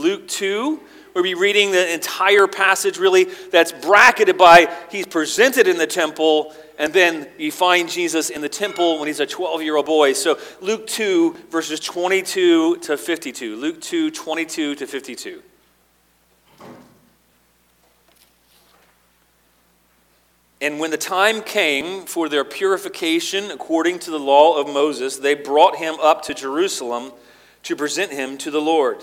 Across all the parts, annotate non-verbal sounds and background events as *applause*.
Luke 2. We'll be reading the entire passage, really, that's bracketed by he's presented in the temple, and then you find Jesus in the temple when he's a 12 year old boy. So, Luke 2, verses 22 to 52. Luke 2, 22 to 52. And when the time came for their purification according to the law of Moses, they brought him up to Jerusalem to present him to the Lord.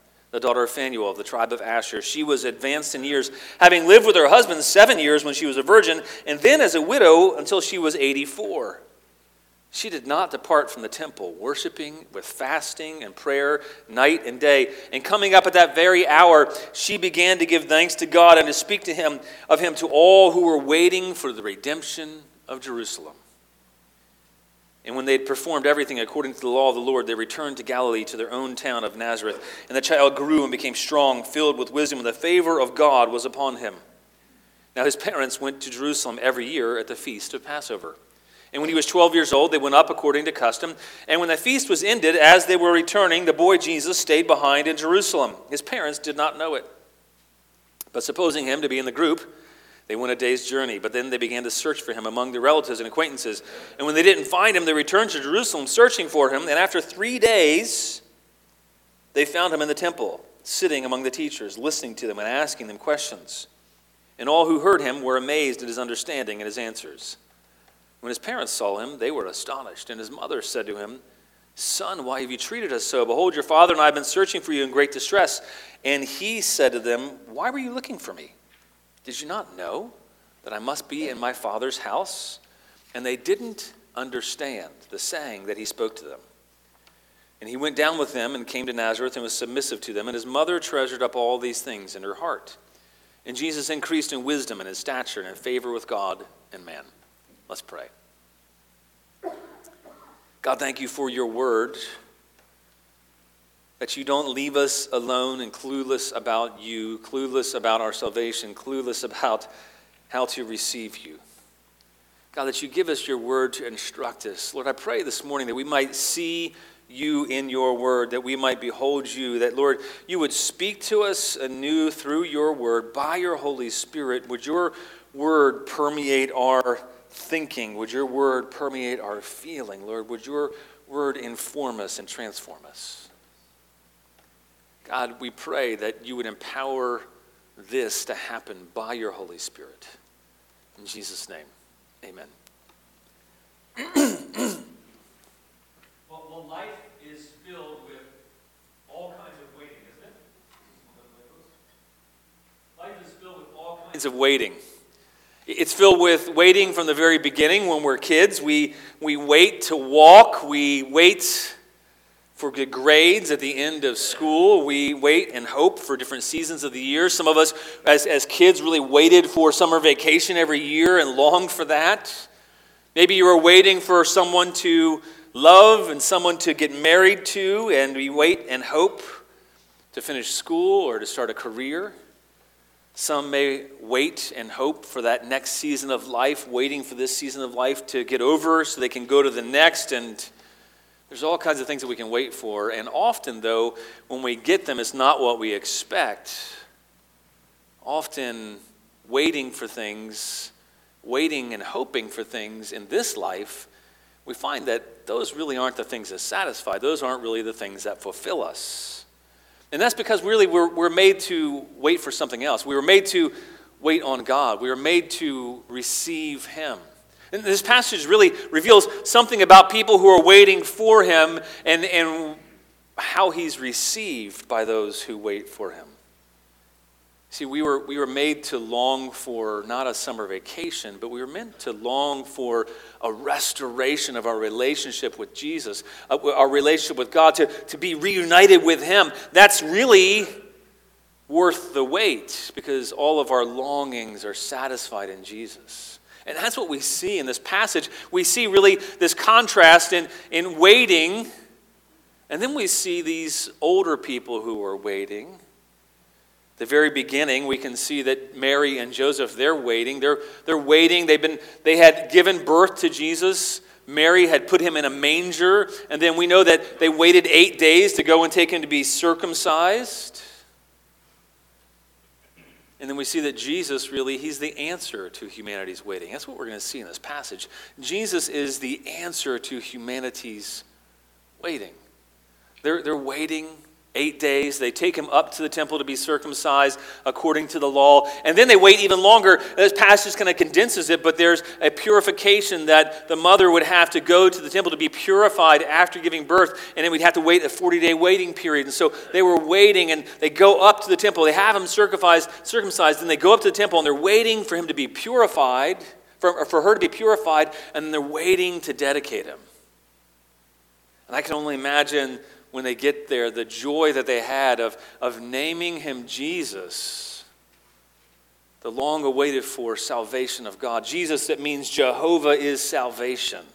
the daughter of Phanuel of the tribe of Asher. She was advanced in years, having lived with her husband seven years when she was a virgin, and then as a widow until she was 84. She did not depart from the temple, worshiping with fasting and prayer night and day. And coming up at that very hour, she began to give thanks to God and to speak to him of him to all who were waiting for the redemption of Jerusalem. And when they had performed everything according to the law of the Lord, they returned to Galilee to their own town of Nazareth. And the child grew and became strong, filled with wisdom, and the favor of God was upon him. Now his parents went to Jerusalem every year at the feast of Passover. And when he was 12 years old, they went up according to custom. And when the feast was ended, as they were returning, the boy Jesus stayed behind in Jerusalem. His parents did not know it. But supposing him to be in the group, they went a day's journey. But then they began to search for him among their relatives and acquaintances. And when they didn't find him, they returned to Jerusalem searching for him. And after three days, they found him in the temple, sitting among the teachers, listening to them and asking them questions. And all who heard him were amazed at his understanding and his answers. When his parents saw him, they were astonished. And his mother said to him, Son, why have you treated us so? Behold, your father and I have been searching for you in great distress. And he said to them, Why were you looking for me? Did you not know that I must be in my father's house? And they didn't understand the saying that he spoke to them. And he went down with them and came to Nazareth and was submissive to them. And his mother treasured up all these things in her heart. And Jesus increased in wisdom and in stature and in favor with God and man. Let's pray. God, thank you for your word. That you don't leave us alone and clueless about you, clueless about our salvation, clueless about how to receive you. God, that you give us your word to instruct us. Lord, I pray this morning that we might see you in your word, that we might behold you, that, Lord, you would speak to us anew through your word by your Holy Spirit. Would your word permeate our thinking? Would your word permeate our feeling? Lord, would your word inform us and transform us? God, we pray that you would empower this to happen by your Holy Spirit. In Jesus' name, amen. well, well, life is filled with all kinds of waiting, isn't it? Life is filled with all kinds of waiting. It's filled with waiting from the very beginning when we're kids. We, we wait to walk. We wait for good grades at the end of school. We wait and hope for different seasons of the year. Some of us, as, as kids, really waited for summer vacation every year and longed for that. Maybe you were waiting for someone to love and someone to get married to, and we wait and hope to finish school or to start a career. Some may wait and hope for that next season of life, waiting for this season of life to get over so they can go to the next. And there's all kinds of things that we can wait for. And often, though, when we get them, it's not what we expect. Often, waiting for things, waiting and hoping for things in this life, we find that those really aren't the things that satisfy. Those aren't really the things that fulfill us. And that's because really we're, we're made to wait for something else. We were made to wait on God, we were made to receive Him. And this passage really reveals something about people who are waiting for Him and, and how He's received by those who wait for Him. See, we were, we were made to long for not a summer vacation, but we were meant to long for a restoration of our relationship with Jesus, uh, our relationship with God, to, to be reunited with Him. That's really worth the wait because all of our longings are satisfied in Jesus. And that's what we see in this passage. We see really this contrast in, in waiting, and then we see these older people who are waiting the very beginning, we can see that Mary and Joseph, they're waiting. They're, they're waiting. They've been, they had given birth to Jesus. Mary had put him in a manger. And then we know that they waited eight days to go and take him to be circumcised. And then we see that Jesus really, he's the answer to humanity's waiting. That's what we're going to see in this passage. Jesus is the answer to humanity's waiting. They're, they're waiting eight days. They take him up to the temple to be circumcised according to the law. And then they wait even longer. This passage kind of condenses it, but there's a purification that the mother would have to go to the temple to be purified after giving birth. And then we'd have to wait a 40 day waiting period. And so they were waiting and they go up to the temple. They have him circumcised, circumcised and they go up to the temple and they're waiting for him to be purified, for, for her to be purified, and they're waiting to dedicate him. And I can only imagine when they get there, the joy that they had of, of naming him Jesus, the long awaited for salvation of God. Jesus, that means Jehovah is salvation.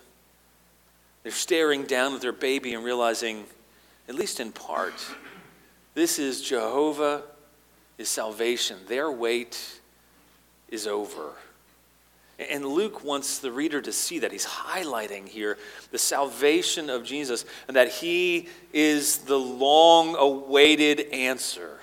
They're staring down at their baby and realizing, at least in part, this is Jehovah is salvation. Their wait is over. And Luke wants the reader to see that. He's highlighting here the salvation of Jesus and that he is the long awaited answer.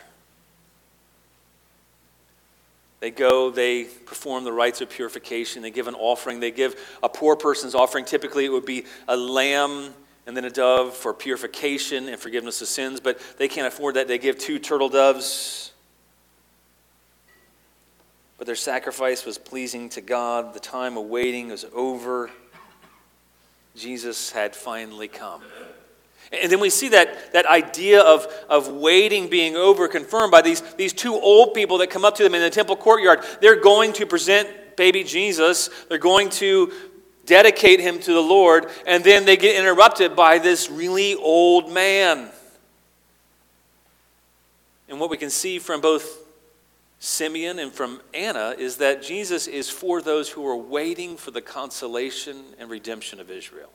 They go, they perform the rites of purification, they give an offering, they give a poor person's offering. Typically, it would be a lamb and then a dove for purification and forgiveness of sins, but they can't afford that. They give two turtle doves but their sacrifice was pleasing to God. The time of waiting was over. Jesus had finally come. And then we see that, that idea of, of waiting being over confirmed by these, these two old people that come up to them in the temple courtyard. They're going to present baby Jesus, they're going to dedicate him to the Lord, and then they get interrupted by this really old man. And what we can see from both Simeon and from Anna is that Jesus is for those who are waiting for the consolation and redemption of Israel.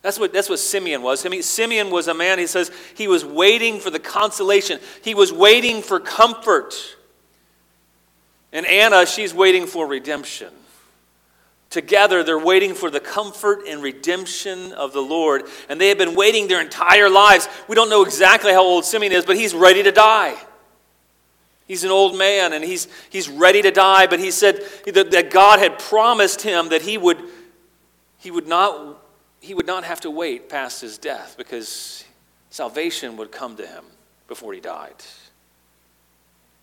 That's what, that's what Simeon was. I mean, Simeon was a man, he says, he was waiting for the consolation, he was waiting for comfort. And Anna, she's waiting for redemption. Together, they're waiting for the comfort and redemption of the Lord. And they have been waiting their entire lives. We don't know exactly how old Simeon is, but he's ready to die. He's an old man and he's, he's ready to die, but he said that, that God had promised him that he would, he, would not, he would not have to wait past his death because salvation would come to him before he died.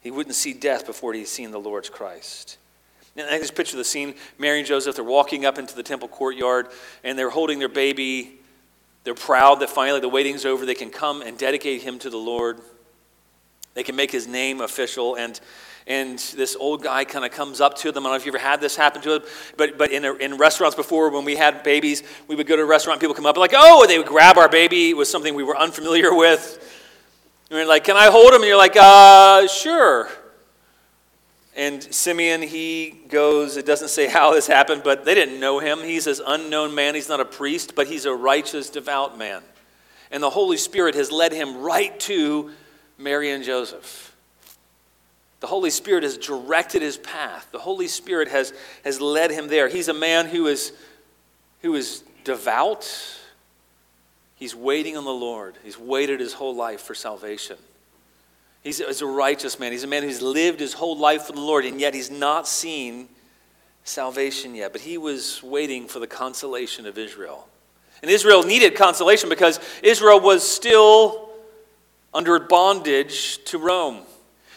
He wouldn't see death before he'd seen the Lord's Christ. And I just picture the scene Mary and Joseph, they're walking up into the temple courtyard and they're holding their baby. They're proud that finally the waiting's over. They can come and dedicate him to the Lord. They can make his name official. And, and this old guy kind of comes up to them. I don't know if you ever had this happen to him, but, but in, a, in restaurants before, when we had babies, we would go to a restaurant, people come up like, oh, they would grab our baby. It was something we were unfamiliar with. And we're like, can I hold him? And you're like, uh, sure. And Simeon, he goes, it doesn't say *laughs* how this happened, but they didn't know him. He's this unknown man. He's not a priest, but he's a righteous, devout man. And the Holy Spirit has led him right to Mary and Joseph. The Holy Spirit has directed his path. The Holy Spirit has, has led him there. He's a man who is, who is devout. He's waiting on the Lord. He's waited his whole life for salvation. He's, he's a righteous man. He's a man who's lived his whole life for the Lord, and yet he's not seen salvation yet. But he was waiting for the consolation of Israel. And Israel needed consolation because Israel was still under bondage to Rome.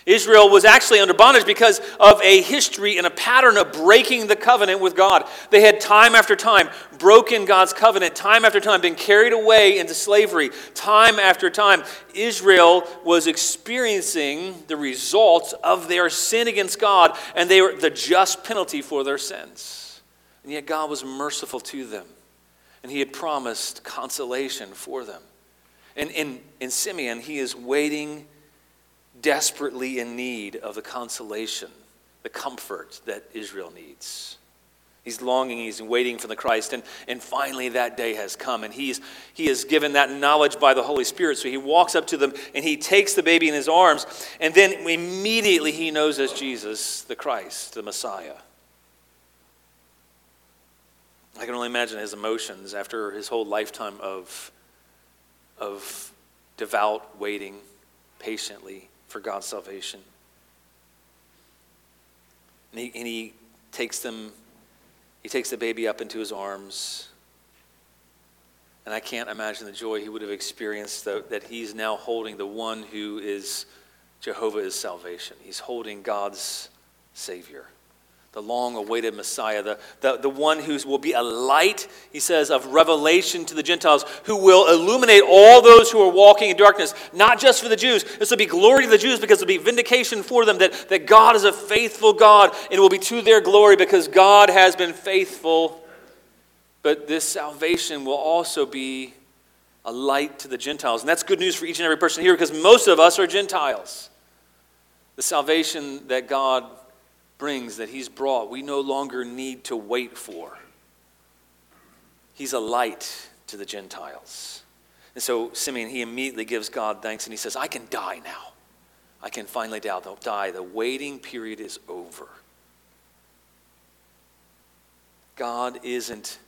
Israel was actually under bondage because of a history and a pattern of breaking the covenant with God. They had time after time broken God's covenant, time after time been carried away into slavery, time after time. Israel was experiencing the results of their sin against God, and they were the just penalty for their sins. And yet God was merciful to them, and He had promised consolation for them. And in, in Simeon, he is waiting desperately in need of the consolation, the comfort that Israel needs. He's longing, he's waiting for the Christ, and, and finally that day has come, and he's, he is given that knowledge by the Holy Spirit. So he walks up to them and he takes the baby in his arms, and then immediately he knows as Jesus, the Christ, the Messiah. I can only imagine his emotions after his whole lifetime of, of devout waiting patiently for God's salvation. And he, and he takes them, he takes the baby up into his arms. And I can't imagine the joy he would have experienced that, that he's now holding the one who is Jehovah is salvation. He's holding God's Savior the long awaited Messiah, the, the, the one who will be a light, he says, of revelation to the Gentiles, who will illuminate all those who are walking in darkness, not just for the Jews. This will be glory to the Jews because it will be vindication for them that, that God is a faithful God, and it will be to their glory because God has been faithful. But this salvation will also be a light to the Gentiles. And that's good news for each and every person here because most of us are Gentiles. The salvation that God that He's brought, we no longer need to wait for. He's a light to the Gentiles. And so Simeon, he immediately gives God thanks and he says, I can die now. I can finally die. The waiting period is over. God isn't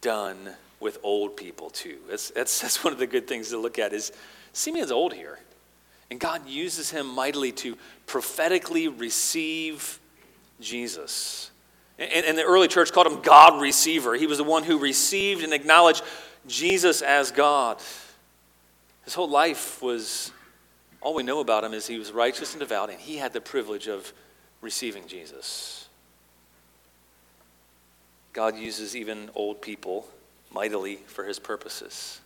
done with old people too. That's, that's, *laughs* that's one of the good things to look at is Simeon's old here. And God uses him mightily to prophetically receive Jesus. And, and the early church called him God receiver. He was the one who received and acknowledged Jesus as God. His whole life was, all we know about him is he was righteous and devout, and he had the privilege of receiving Jesus. God uses even old people mightily for his purposes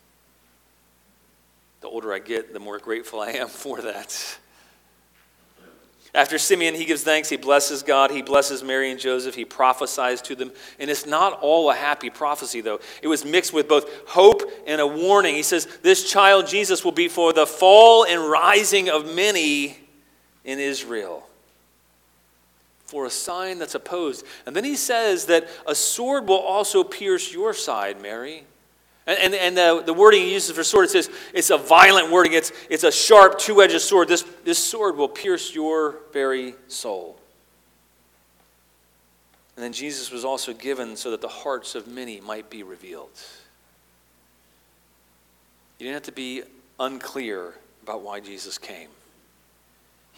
the older I get, the more grateful I am *laughs* for that. After Simeon, he gives thanks. He blesses God. He blesses Mary and Joseph. He prophesies to them. And it's not all a happy prophecy, though. It was mixed with both hope and a warning. He says, This child, Jesus, will be for the fall and rising of many in Israel, for a sign that's opposed. And then he says that a sword will also pierce your side, Mary. And, and, the, the wording he uses for sword, it says it's a violent wording. It's, it's a sharp, two edged sword. This, this sword will pierce your very soul. And then Jesus was also given so that the hearts of many might be revealed. You didn't have to be unclear about why Jesus came.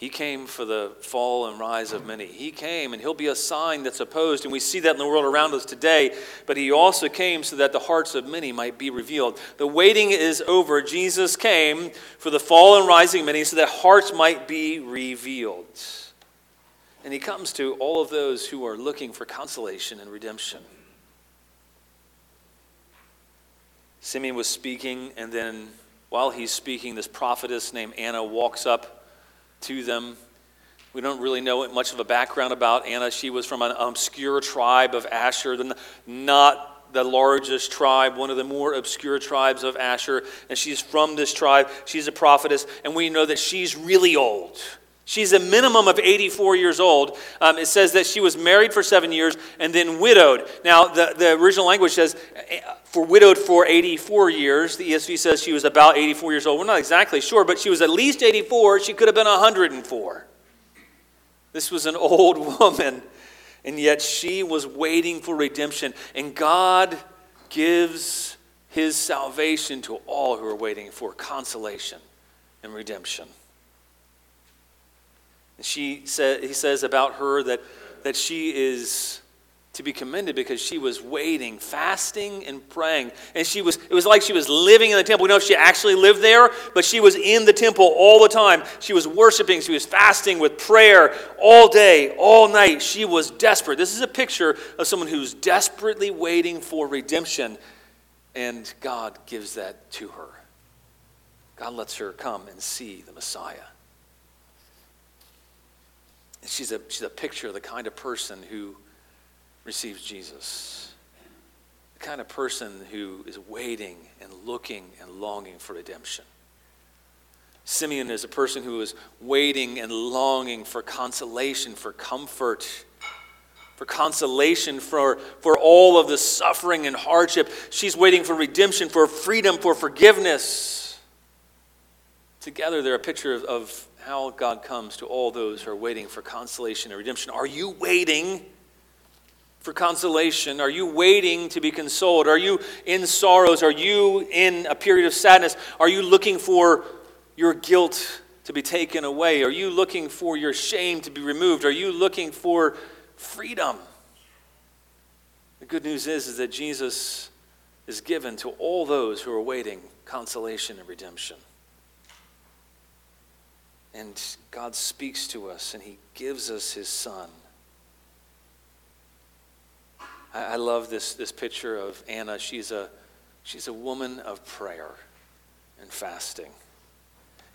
He came for the fall and rise of many. He came, and he'll be a sign that's opposed, and we see that in the world around us today. But he also came so that the hearts of many might be revealed. The waiting is over. Jesus came for the fall and rising of many so that hearts might be revealed. And he comes to all of those who are looking for consolation and redemption. Simeon was speaking, and then while he's speaking, this prophetess named Anna walks up to them. We don't really know much of a background about Anna. She was from an obscure tribe of Asher, not the largest tribe, one of the more obscure tribes of Asher. And she's from this tribe. She's a prophetess, and we know that she's really old. She's a minimum of 84 years old. Um, it says that she was married for seven years and then widowed. Now, the, the original language says for widowed for 84 years. The ESV says she was about 84 years old. We're not exactly sure, but she was at least 84. She could have been 104. This was an *laughs* old woman, and yet she was waiting for redemption. And God gives his salvation to all who are waiting for consolation and redemption. She said, he says about her that, that she is to be commended because she was waiting, fasting and praying. And she was, it was like she was living in the temple. We know if she actually lived there, but she was in the temple all the time. She was worshiping, she was fasting with prayer all day, all night. She was desperate. This is a picture of someone who's desperately waiting for redemption, and God gives that to her. God lets her come and see the Messiah. She's a, she's a picture of the kind of person who receives Jesus. The kind of person who is waiting and looking and longing for redemption. Simeon is a person who is waiting and longing for consolation, for comfort, for consolation for, for all of the suffering and hardship. She's waiting for redemption, for freedom, for forgiveness. Together, they're a picture of, of how God comes to all those who are waiting for consolation and redemption. Are you waiting? for consolation? Are you waiting to be consoled? Are you in sorrows? Are you in a period of sadness? Are you looking for your guilt to be taken away? Are you looking for your shame to be removed? Are you looking for freedom? The good news is, is that Jesus is given to all those who are waiting consolation and redemption. And God speaks to us and He gives us His Son. I, I love this, this picture of Anna. She's a, she's a woman of prayer and fasting.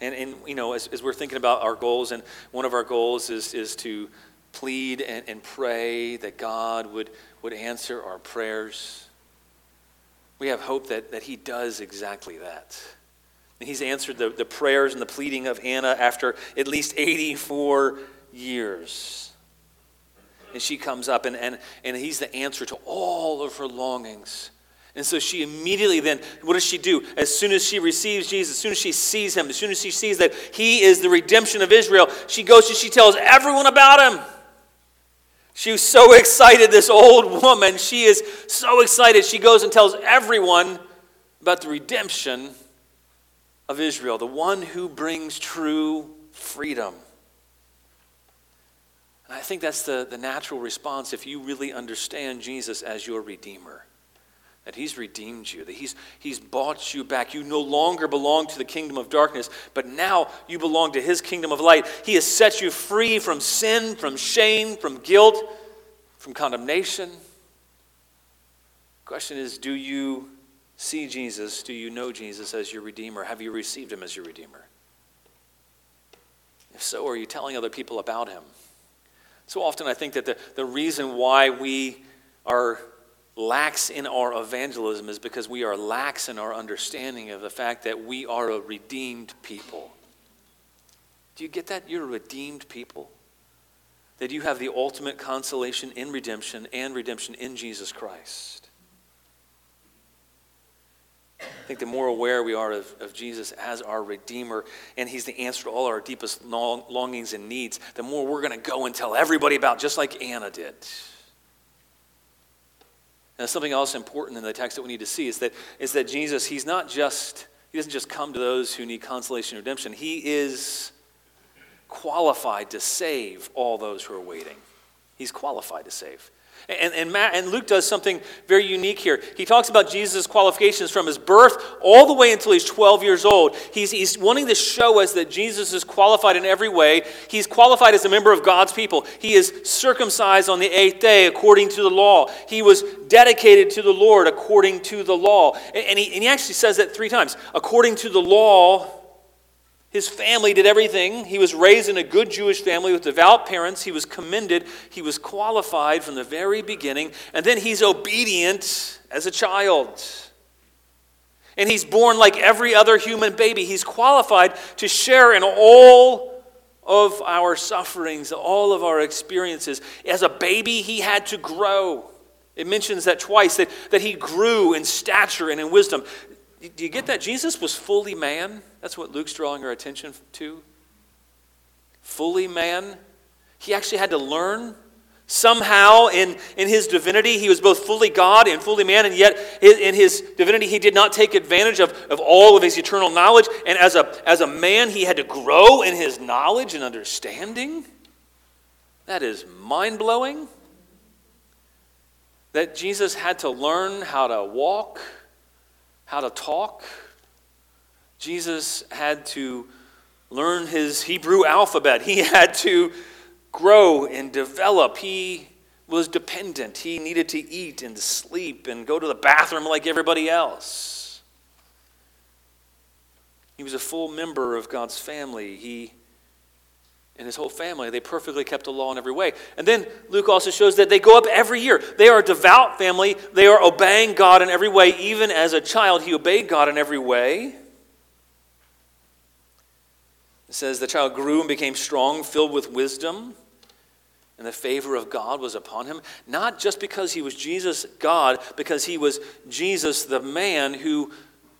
And, and you know, as, as we're thinking about our goals, and one of our goals is, is to plead and, and pray that God would, would answer our prayers. We have hope that, that He does exactly that. And He's answered the, the prayers and the pleading of Anna after at least 84 years. And she comes up, and, and, and he's the answer to all of her longings. And so she immediately then, what does she do? As soon as she receives Jesus, as soon as she sees him, as soon as she sees that he is the redemption of Israel, she goes and she tells everyone about him. She was so excited, this old woman. She is so excited. She goes and tells everyone about the redemption of Israel, the one who brings true freedom. And I think that's the, the natural response if you really understand Jesus as your Redeemer. That He's redeemed you, that he's, he's bought you back. You no longer belong to the kingdom of darkness, but now you belong to His kingdom of light. He has set you free from sin, from shame, from guilt, from condemnation. The question is do you see Jesus? Do you know Jesus as your Redeemer? Have you received Him as your Redeemer? If so, are you telling other people about Him? So often I think that the, the reason why we are lax in our evangelism is because we are lax in our understanding of the fact that we are a redeemed people. Do you get that? You're a redeemed people. That you have the ultimate consolation in redemption and redemption in Jesus Christ. I think the more aware we are of, of Jesus as our Redeemer, and He's the answer to all our deepest longings and needs, the more we're going to go and tell everybody about, just like Anna did. And something else important in the text that we need to see is that, is that Jesus, He's not just, He doesn't just come to those who need consolation and redemption. He is qualified to save all those who are waiting. He's qualified to save. And, and, Matt, and Luke does something very unique here. He talks about Jesus' qualifications from his birth all the way until he's 12 years old. He's, he's wanting to show us that Jesus is qualified in every way. He's qualified as a member of God's people. He is circumcised on the eighth day according to the law. He was dedicated to the Lord according to the law. And, and he, and he actually says that three times according to the law his family did everything. He was raised in a good Jewish family with devout parents. He was commended. He was qualified from the very beginning. And then he's obedient as a child. And he's born like every other human baby. He's qualified to share in all of our sufferings, all of our experiences. As a baby, he had to grow. It mentions that twice that, that he grew in stature and in wisdom. Do you get that? Jesus was fully man. That's what Luke's drawing our attention to. Fully man. He actually had to learn. Somehow, in, in his divinity, he was both fully God and fully man, and yet in his divinity, he did not take advantage of, of all of his eternal knowledge. And as a, as a man, he had to grow in his knowledge and understanding. That is mind blowing. That Jesus had to learn how to walk, how to talk. Jesus had to learn his Hebrew alphabet. He *laughs* had to grow and develop. He was dependent. He needed to eat and sleep and go to the bathroom like everybody else. He was a full member of God's family. He and his whole family, they perfectly kept the law in every way. And then Luke also shows that they go up every year. They are a devout family. They are obeying God in every way. Even as a child, he obeyed God in every way. It says the child grew and became strong, filled with wisdom, and the favor of God was upon him. Not just because he was Jesus, God, because he was Jesus, the man who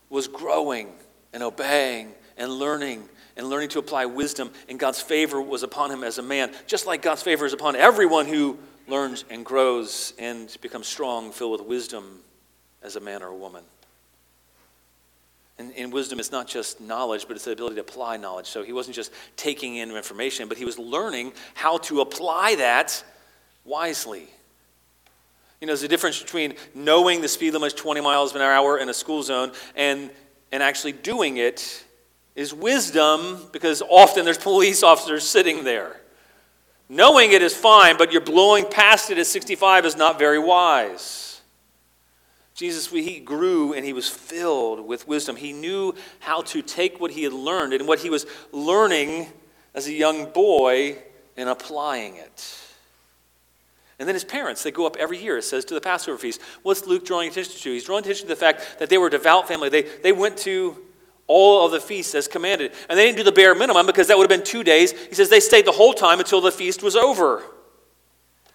was growing and obeying and learning and learning to apply wisdom, and God's favor was upon him as a man, just like God's favor is upon everyone who learns and grows and becomes strong, filled with wisdom as a man or a woman. And in wisdom, it's not just knowledge, but it's the ability to apply knowledge. So he wasn't just taking in information, but he was learning how to apply that wisely. You know, there's a difference between knowing the speed limit is 20 miles an hour in a school zone and, and actually doing it is wisdom because often there's police officers sitting there. Knowing it is fine, but you're blowing past it at 65 is not very wise. Jesus, he grew and he was filled with wisdom. He knew how to take what he had learned and what he was learning as a young boy and applying it. And then his parents, they go up every year, it says, to the Passover feast. What's Luke drawing attention to? He's drawing attention to the fact that they were a devout family. They, they went to all of the feasts as commanded. And they didn't do the bare minimum because that would have been two days. He says they stayed the whole time until the feast was over.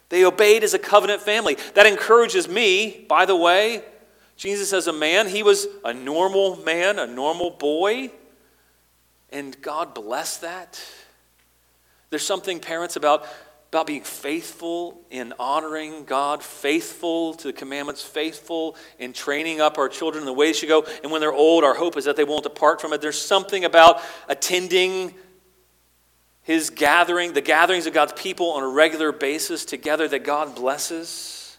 They obeyed as a covenant family. That encourages me, by the way, Jesus, as a man, he was a normal man, a normal boy, and God blessed that. There's something, parents, about, about being faithful in honoring God, faithful to the commandments, faithful in training up our children in the way they should go. And when they're old, our hope is that they won't depart from it. There's something about attending his gathering, the gatherings of God's people on a regular basis together that God blesses.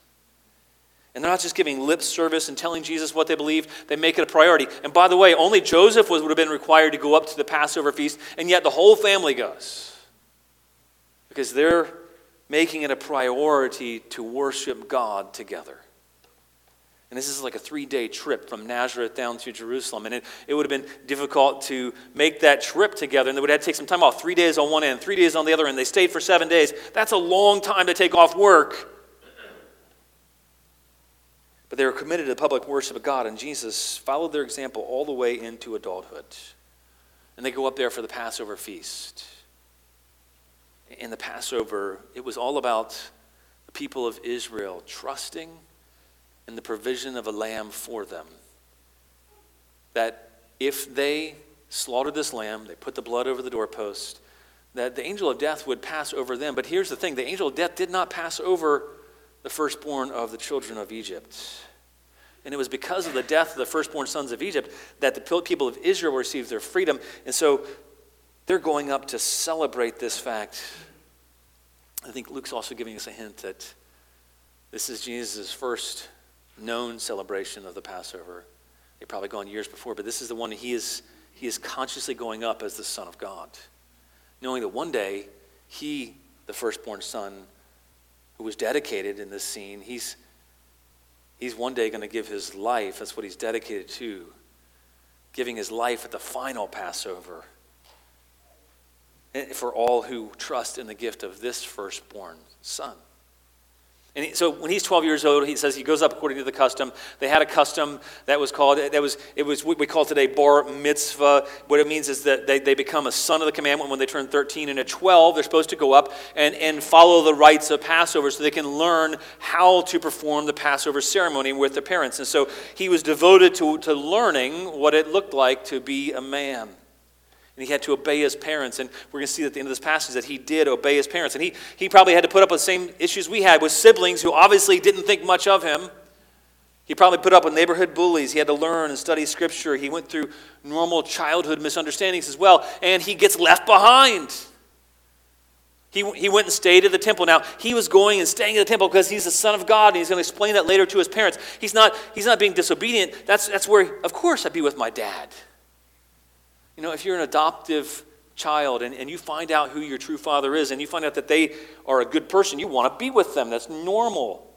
And they're not just giving lip service and telling Jesus what they believe, they make it a priority. And by the way, only Joseph was, would have been required to go up to the Passover feast, and yet the whole family goes. Because they're making it a priority to worship God together. And this is like a three day trip from Nazareth down to Jerusalem. And it, it would have been difficult to make that trip together. And they would have to take some time off three days on one end, three days on the other end. They stayed for seven days. That's a long time to take off work but they were committed to public worship of God, and Jesus followed their example all the way into adulthood. And they go up there for the Passover feast. In the Passover, it was all about the people of Israel trusting in the provision of a lamb for them. That if they slaughtered this lamb, they put the blood over the doorpost, that the angel of death would pass over them. But here's the thing the angel of death did not pass over the firstborn of the children of Egypt. And it was because of the death of the firstborn sons of Egypt that the people of Israel received their freedom. And so they're going up to celebrate this fact. I think Luke's also giving us a hint that this is Jesus' first known celebration of the Passover. They've probably gone years before, but this is the one he is, he is consciously going up as the Son of God, knowing that one day he, the firstborn son, who was dedicated in this scene, he's, he's one day going to give his life. That's what he's dedicated to, giving his life at the final Passover Eh, for all who trust in the gift of this firstborn son. And so when he's 12 years old, he says he goes up according to the custom. They had a custom that was called, that was, it was what we call today bar mitzvah. What it means is that they, they become a son of the commandment when they turn 13. And at 12, they're supposed to go up and, and follow the rites of Passover so they can learn how to perform the Passover ceremony with their parents. And so he was devoted to, to learning what it looked like to be a man. And he had to obey his parents. And we're going to see at the end of this passage that he did obey his parents. And he, he probably had to put up with the same issues we had with siblings who obviously didn't think much of him. He probably put up with neighborhood bullies. He had to learn and study scripture. He went through normal childhood misunderstandings as well. And he gets left behind. He, he went and stayed at the temple. Now, he was going and staying at the temple because he's the son of God, and he's going to explain that later to his parents. He's not, he's not being disobedient. That's, that's where, of course, I'd be with my dad. You know, if you're an adoptive child and, and you find out who your true father is and you find out that they are a good person, you want to be with them. That's normal.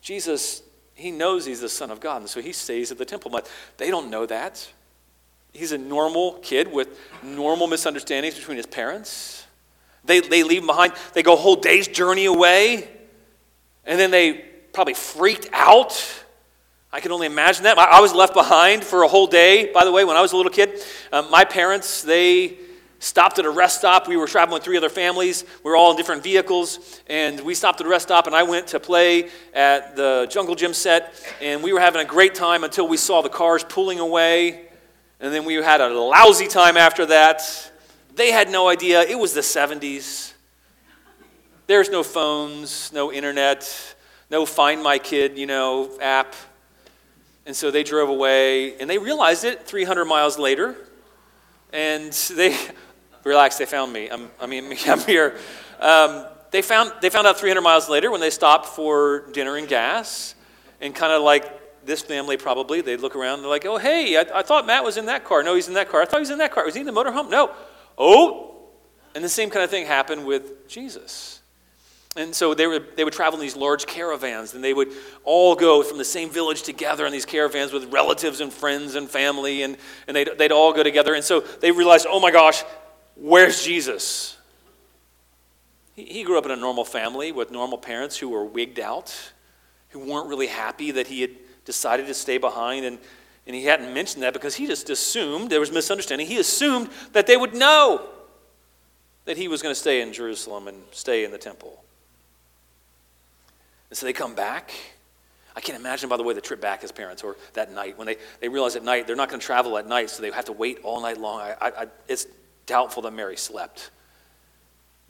Jesus he knows he's the Son of God, and so he stays at the temple. But they don't know that. He's a normal kid with normal misunderstandings between his parents. They, they leave him behind. They go a whole day's journey away, and then they probably freaked out. I can only imagine that. I was left behind for a whole day, by the way, when I was a little kid. Um, my parents, they stopped at a rest stop. We were traveling with three other families. We were all in different vehicles. And we stopped at a rest stop, and I went to play at the jungle gym set. And we were having a great time until we saw the cars pulling away. And then we had a lousy time after that. They had no idea. It was the 70s. There's no phones, no internet, no Find My Kid, you know, app. And so they drove away, and they realized it 300 miles later. And they, *laughs* relax, they found me. I'm, I mean, *laughs* I'm here. Um, they, found, they found out 300 miles later when they stopped for dinner and gas. And kind of like this family probably, they'd look around and they're like, oh, hey, I, I thought Matt was in that car. No, he's in that car. I thought he was in that car. Was he in the motorhome? No. Oh. And the same kind of thing happened with Jesus. And so they, were, they would travel in these large caravans, and they would all go from the same village together in these caravans with relatives and friends and family, and, and they'd, they'd all go together. And so they realized, oh my gosh, Where's Jesus? He, he grew up in a normal family with normal parents who were wigged out, who weren't really happy that he had decided to stay behind. And, and he hadn't mentioned that because he just assumed, there was misunderstanding, he assumed that they would know that he was going to stay in Jerusalem and stay in the temple. And so they come back. I can't imagine, by the way, the trip back as parents or that night when they, they realize at night they're not going to travel at night, so they have to wait all night long. I, I, it's doubtful that Mary slept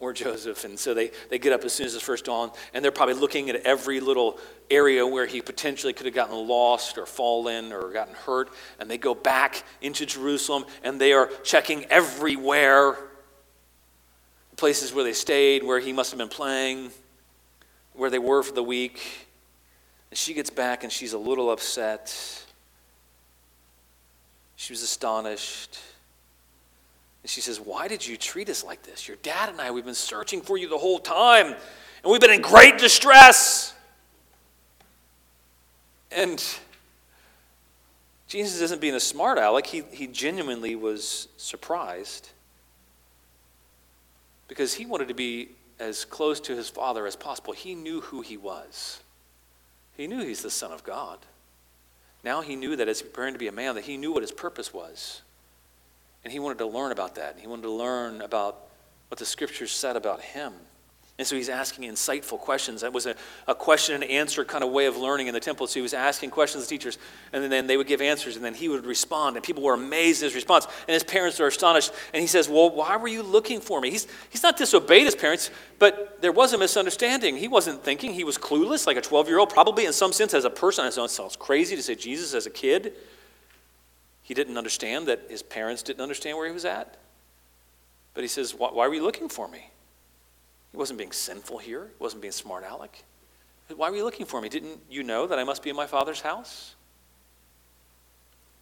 or *laughs* Joseph. And so they, they get up as soon as it's first dawn, and they're probably looking at every little area where he potentially could have gotten lost or fallen or gotten hurt. And they go back into Jerusalem, and they are checking everywhere places where they stayed, where he must have been playing, where they were for the week. And she gets back, and she's a little upset. She was astonished. And she says, Why did you treat us like this? Your dad and I, we've been searching for you the whole time, and we've been in great distress. And Jesus isn't being a smart aleck. He, he genuinely was surprised because he wanted to be as close to his father as possible. He knew who he was, he knew he's the Son of God. Now he knew that as he preparing to be a man, that he knew what his purpose was. And he wanted to learn about that. He wanted to learn about what the scriptures said about him. And so he's asking insightful questions. That was a, a question and answer kind of way of learning in the temple. So he was asking questions to teachers, and then they would give answers, and then he would respond. And people were amazed at his response. And his parents were astonished. And he says, Well, why were you looking for me? He's, he's not disobeyed his parents, but there was a misunderstanding. He wasn't thinking. He was clueless, like a 12 year old, probably in some sense as a person. On his own. It sounds crazy to say Jesus as a kid. He didn't understand that his parents didn't understand where he was at. But he says, Why, why were you looking for me? He wasn't being sinful here, he wasn't being smart aleck. Why were you looking for me? Didn't you know that I must be in my father's house?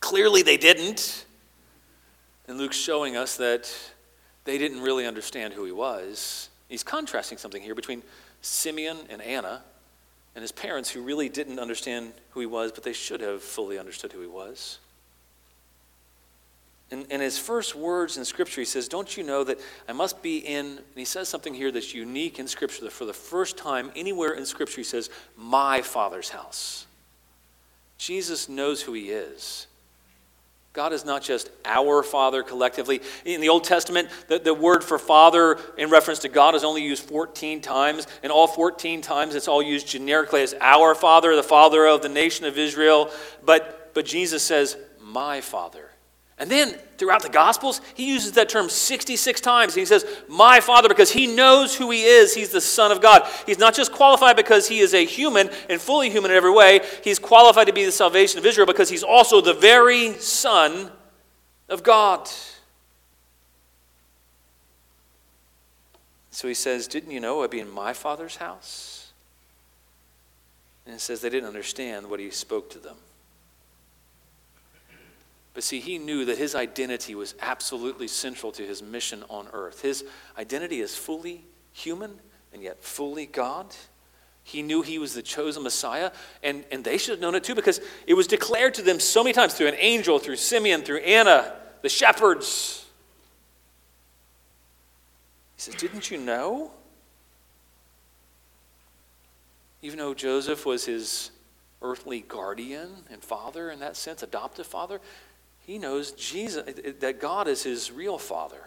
Clearly they didn't. And Luke's showing us that they didn't really understand who he was. He's contrasting something here between Simeon and Anna and his parents who really didn't understand who he was, but they should have fully understood who he was. In, his first words in Scripture, he says, Don't you know that I must be in, and he says something here that's unique in Scripture, that for the first time anywhere in Scripture, he says, My Father's house. Jesus knows who he is. God is not just our Father collectively. In the Old Testament, the, the word for Father in reference to God is only used 14 times, and all 14 times it's all used generically as our Father, the Father of the nation of Israel. But, but Jesus says, My Father. And then throughout the Gospels, he uses that term 66 times. He says, My Father, because he knows who he is. He's the Son of God. He's not just qualified because he is a human and fully human in every way, he's qualified to be the salvation of Israel because he's also the very Son of God. So he says, Didn't you know I'd be in my Father's house? And it says they didn't understand what he spoke to them. But see, he knew that his identity was absolutely central to his mission on earth. His identity is fully human and yet fully God. He knew he was the chosen Messiah, and, and they should have known it too because it was declared to them so many times through an angel, through Simeon, through Anna, the shepherds. He says, Didn't you know? Even though Joseph was his earthly guardian and father in that sense, adoptive father, he knows Jesus, that God is his real father.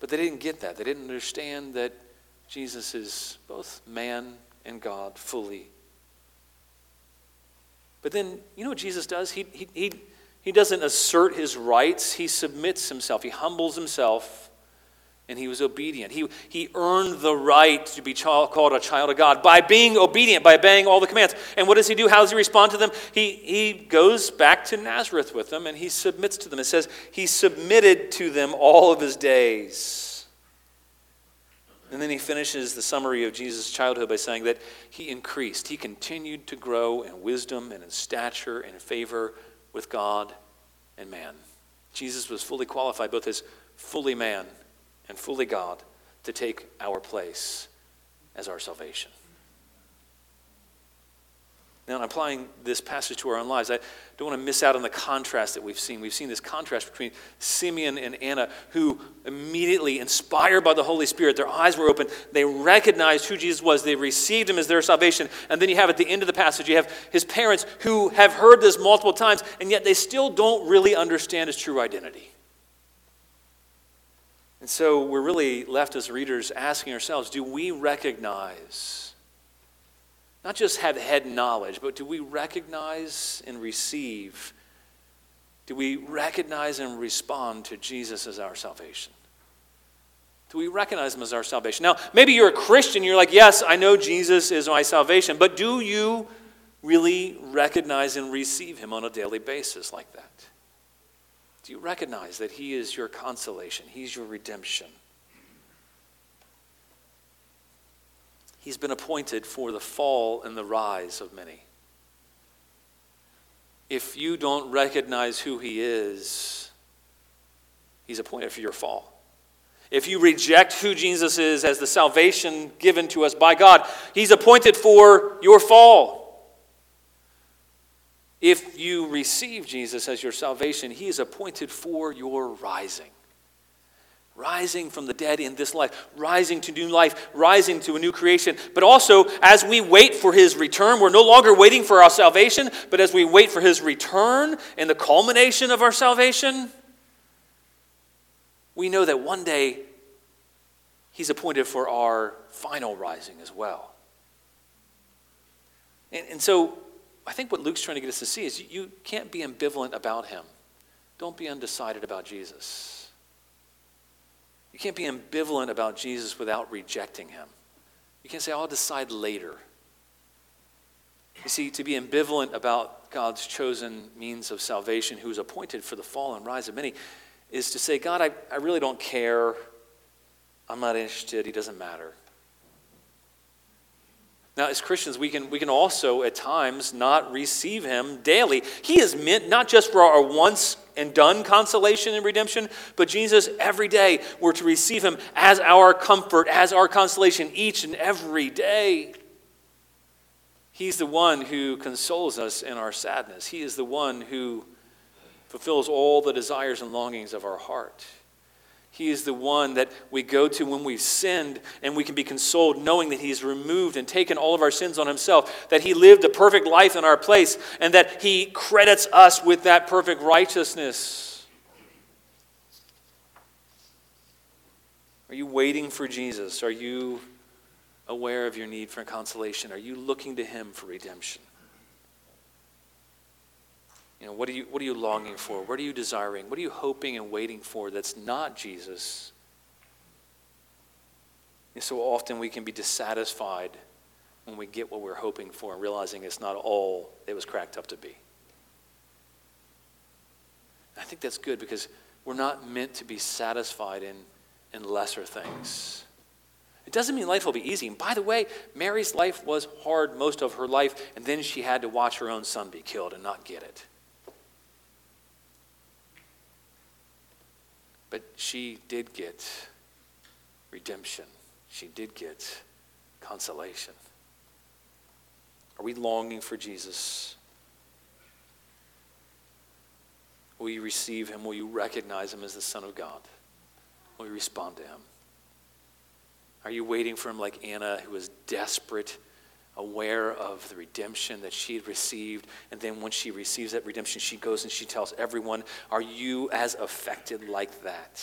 But they didn't get that. They didn't understand that Jesus is both man and God fully. But then, you know what Jesus does? He, he, he, he doesn't assert his rights, he submits himself, he humbles himself and he was obedient. He, he earned the right to be called a child of God by being obedient, by obeying all the commands. And what does he do? How does he respond to them? He, he goes back to Nazareth with them and he submits to them. It says he submitted to them all of his days. And then he finishes the summary of Jesus' childhood by saying that he increased. He continued to grow in wisdom and in stature and in favor with God and man. Jesus was fully qualified, both as fully man and fully God to take our place as our salvation. Now, in applying this passage to our own lives, I don't want to miss out on the contrast that we've seen. We've seen this contrast between Simeon and Anna, who immediately, inspired by the Holy Spirit, their eyes were open. They recognized who Jesus was. They received him as their salvation. And then you have at the end of the passage, you have his parents who have heard this multiple times, and yet they still don't really understand his true identity. And so we're really left as readers asking ourselves do we recognize, not just have head knowledge, but do we recognize and receive? Do we recognize and respond to Jesus as our salvation? Do we recognize him as our salvation? Now, maybe you're a Christian, you're like, yes, I know Jesus is my salvation, but do you really recognize and receive him on a daily basis like that? Do you recognize that He is your consolation? He's your redemption. He's been appointed for the fall and the rise of many. If you don't recognize who He is, He's appointed for your fall. If you reject who Jesus is as the salvation given to us by God, He's appointed for your fall. If you receive Jesus as your salvation, He is appointed for your rising. Rising from the dead in this life, rising to new life, rising to a new creation. But also, as we wait for His return, we're no longer waiting for our salvation, but as we wait for His return and the culmination of our salvation, we know that one day He's appointed for our final rising as well. And, and so, I think what Luke's trying to get us to see is you, you can't be ambivalent about him. Don't be undecided about Jesus. You can't be ambivalent about Jesus without rejecting him. You can't say, oh, I'll decide later. You see, to be ambivalent about God's chosen means of salvation, who's appointed for the fall and rise of many, is to say, God, I, I really don't care. I'm not interested. He doesn't matter. Now, as Christians, we can, we can also at times not receive Him daily. He is meant not just for our once and done consolation and redemption, but Jesus, every day, we're to receive Him as our comfort, as our consolation each and every day. He's the one who consoles us in our sadness, He is the one who fulfills all the desires and longings of our heart. He is the one that we go to when we've sinned, and we can be consoled knowing that He's removed and taken all of our sins on Himself, that He lived a perfect life in our place, and that He credits us with that perfect righteousness. Are you waiting for Jesus? Are you aware of your need for consolation? Are you looking to Him for redemption? You know, what are you, what are you longing for? What are you desiring? What are you hoping and waiting for that's not Jesus? And so often we can be dissatisfied when we get what we're hoping for and realizing it's not all it was cracked up to be. I think that's good because we're not meant to be satisfied in, in lesser things. It doesn't mean life will be easy. And by the way, Mary's life was hard most of her life, and then she had to watch her own son be killed and not get it. But she did get redemption. She did get consolation. Are we longing for Jesus? Will you receive him? Will you recognize him as the Son of God? Will you respond to him? Are you waiting for him like Anna, who was desperate, aware of the redemption that she had received? And then when she receives that redemption, she goes and she tells everyone, Are you as affected like that?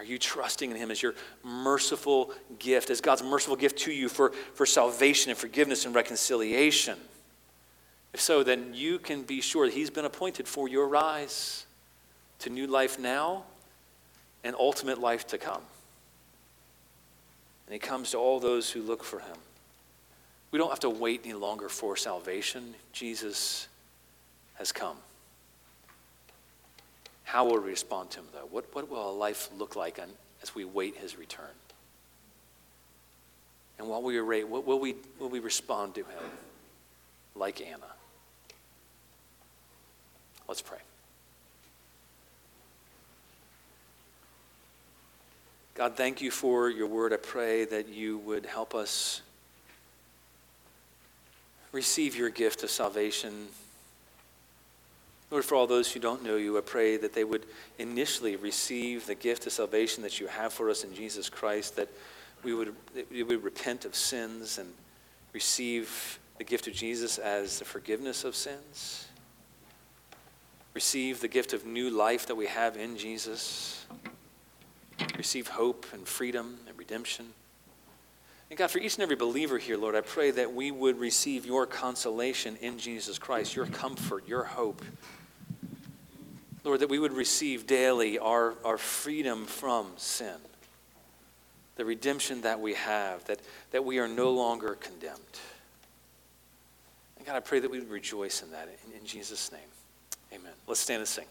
Are you trusting in Him as your merciful gift, as God's merciful gift to you for, for salvation and forgiveness and reconciliation? If so, then you can be sure that He's been appointed for your rise to new life now and ultimate life to come. And He comes to all those who look for Him. We don't have to wait any longer for salvation. Jesus has come. How will we respond to him, though? What, what will a life look like as we wait his return? And while we wait, what will we, will we respond to him like Anna? Let's pray. God, thank you for your word. I pray that you would help us receive your gift of salvation Lord, for all those who don't know you, I pray that they would initially receive the gift of salvation that you have for us in Jesus Christ, that we would, that we would repent of sins and receive the gift of Jesus as the forgiveness of sins. Receive the gift of new life that we have in Jesus. Receive hope and freedom and redemption. And God, for each and every believer here, Lord, I pray that we would receive your consolation in Jesus Christ, your comfort, your hope. Lord, that we would receive daily our, our freedom from sin, the redemption that we have, that, that we are no longer condemned. And God, I pray that we would rejoice in that in, in Jesus' name. Amen. Let's stand and sing.